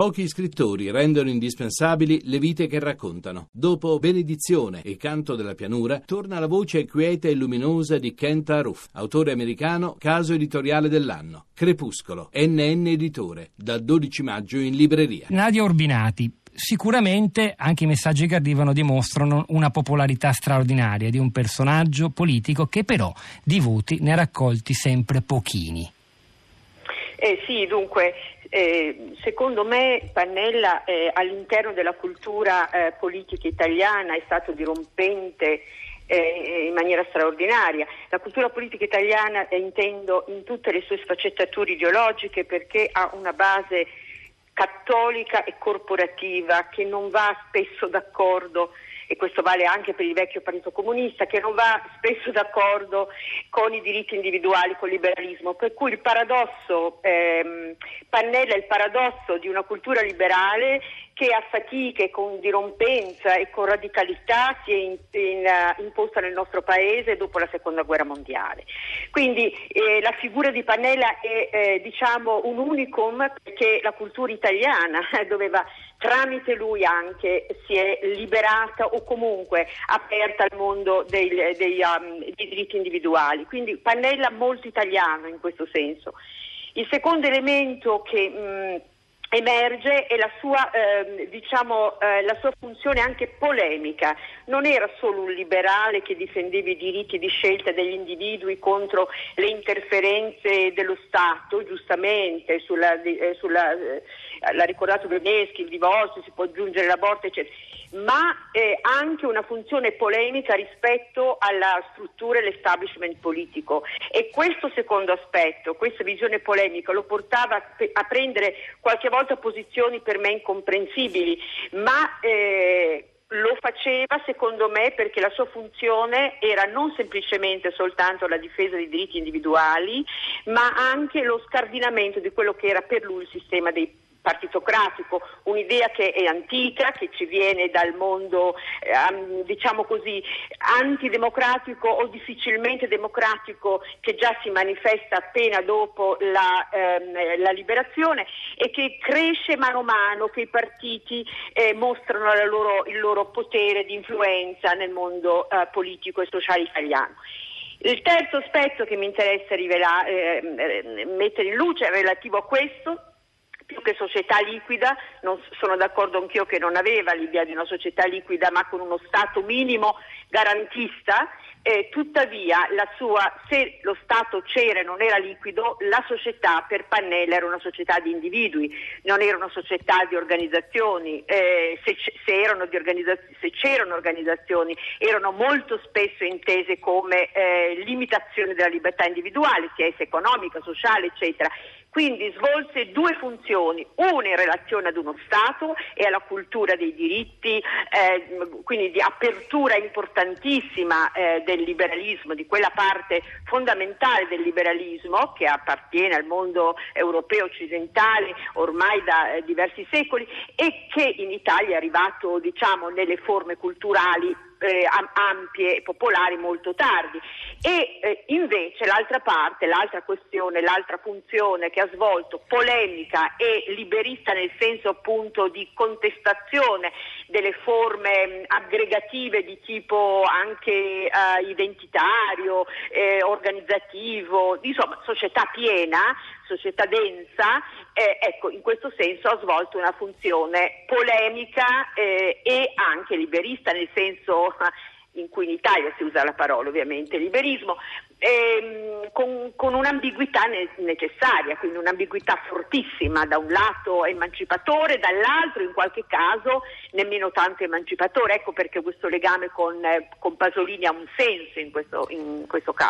Pochi scrittori rendono indispensabili le vite che raccontano. Dopo Benedizione e Canto della pianura, torna la voce quieta e luminosa di Kent Aruf, autore americano, caso editoriale dell'anno. Crepuscolo, NN Editore, dal 12 maggio in libreria. Nadia Urbinati, sicuramente anche i messaggi che arrivano dimostrano una popolarità straordinaria di un personaggio politico che però di voti ne ha raccolti sempre pochini. Eh sì, dunque eh, secondo me Pannella eh, all'interno della cultura eh, politica italiana è stato dirompente eh, in maniera straordinaria. La cultura politica italiana eh, intendo in tutte le sue sfaccettature ideologiche perché ha una base cattolica e corporativa che non va spesso d'accordo e questo vale anche per il vecchio Partito Comunista, che non va spesso d'accordo con i diritti individuali, con il liberalismo. Per cui il paradosso, ehm, Pannella è il paradosso di una cultura liberale che a fatiche, con dirompenza e con radicalità si è in, in, uh, imposta nel nostro paese dopo la seconda guerra mondiale. Quindi eh, la figura di Pannella è eh, diciamo un unicum perché la cultura italiana doveva tramite lui anche si è liberata o comunque aperta al mondo dei, dei, um, dei diritti individuali. Quindi Pannella molto italiano in questo senso. Il secondo elemento che mh, emerge è la sua, eh, diciamo, eh, la sua, funzione anche polemica. Non era solo un liberale che difendeva i diritti di scelta degli individui contro le interferenze dello Stato, giustamente, sulla, eh, sulla, eh, l'ha ricordato Berneschi, il divorzio, si può aggiungere l'aborto, eccetera ma eh, anche una funzione polemica rispetto alla struttura e all'establishment politico. E questo secondo aspetto, questa visione polemica, lo portava a, a prendere qualche volta posizioni per me incomprensibili, ma eh, lo faceva secondo me perché la sua funzione era non semplicemente soltanto la difesa dei diritti individuali, ma anche lo scardinamento di quello che era per lui il sistema dei partitocratico, un'idea che è antica, che ci viene dal mondo eh, diciamo così antidemocratico o difficilmente democratico che già si manifesta appena dopo la, ehm, la liberazione e che cresce mano a mano che i partiti eh, mostrano loro, il loro potere di influenza nel mondo eh, politico e sociale italiano. Il terzo aspetto che mi interessa rivelare, eh, mettere in luce è relativo a questo più che società liquida, non, sono d'accordo anch'io che non aveva l'idea di una società liquida ma con uno Stato minimo garantista, eh, tuttavia sua, se lo Stato c'era e non era liquido, la società per Pannella era una società di individui, non era una società di organizzazioni, eh, se, se, di organizzaz- se, c'erano organizzazioni erano molto spesso intese come eh, limitazione della libertà individuale, sia essa economica, sociale, eccetera quindi svolse due funzioni, una in relazione ad uno Stato e alla cultura dei diritti, eh, quindi di apertura importantissima eh, del liberalismo, di quella parte fondamentale del liberalismo che appartiene al mondo europeo occidentale ormai da eh, diversi secoli e che in Italia è arrivato diciamo, nelle forme culturali eh, ampie e popolari molto tardi. E eh, invece l'altra parte, l'altra questione, l'altra funzione che ha svolto, polemica e liberista nel senso appunto di contestazione delle forme mh, aggregative di tipo anche eh, identitario, eh, organizzativo, insomma società piena, società densa, eh, ecco, in questo senso ha svolto una funzione polemica eh, e anche liberista, nel senso in cui in Italia si usa la parola ovviamente liberismo, ehm, con, con, un'ambiguità ne- necessaria, quindi un'ambiguità fortissima, da un lato emancipatore, dall'altro in qualche caso nemmeno tanto emancipatore, ecco perché questo legame con, eh, con Pasolini ha un senso in questo, in questo caso.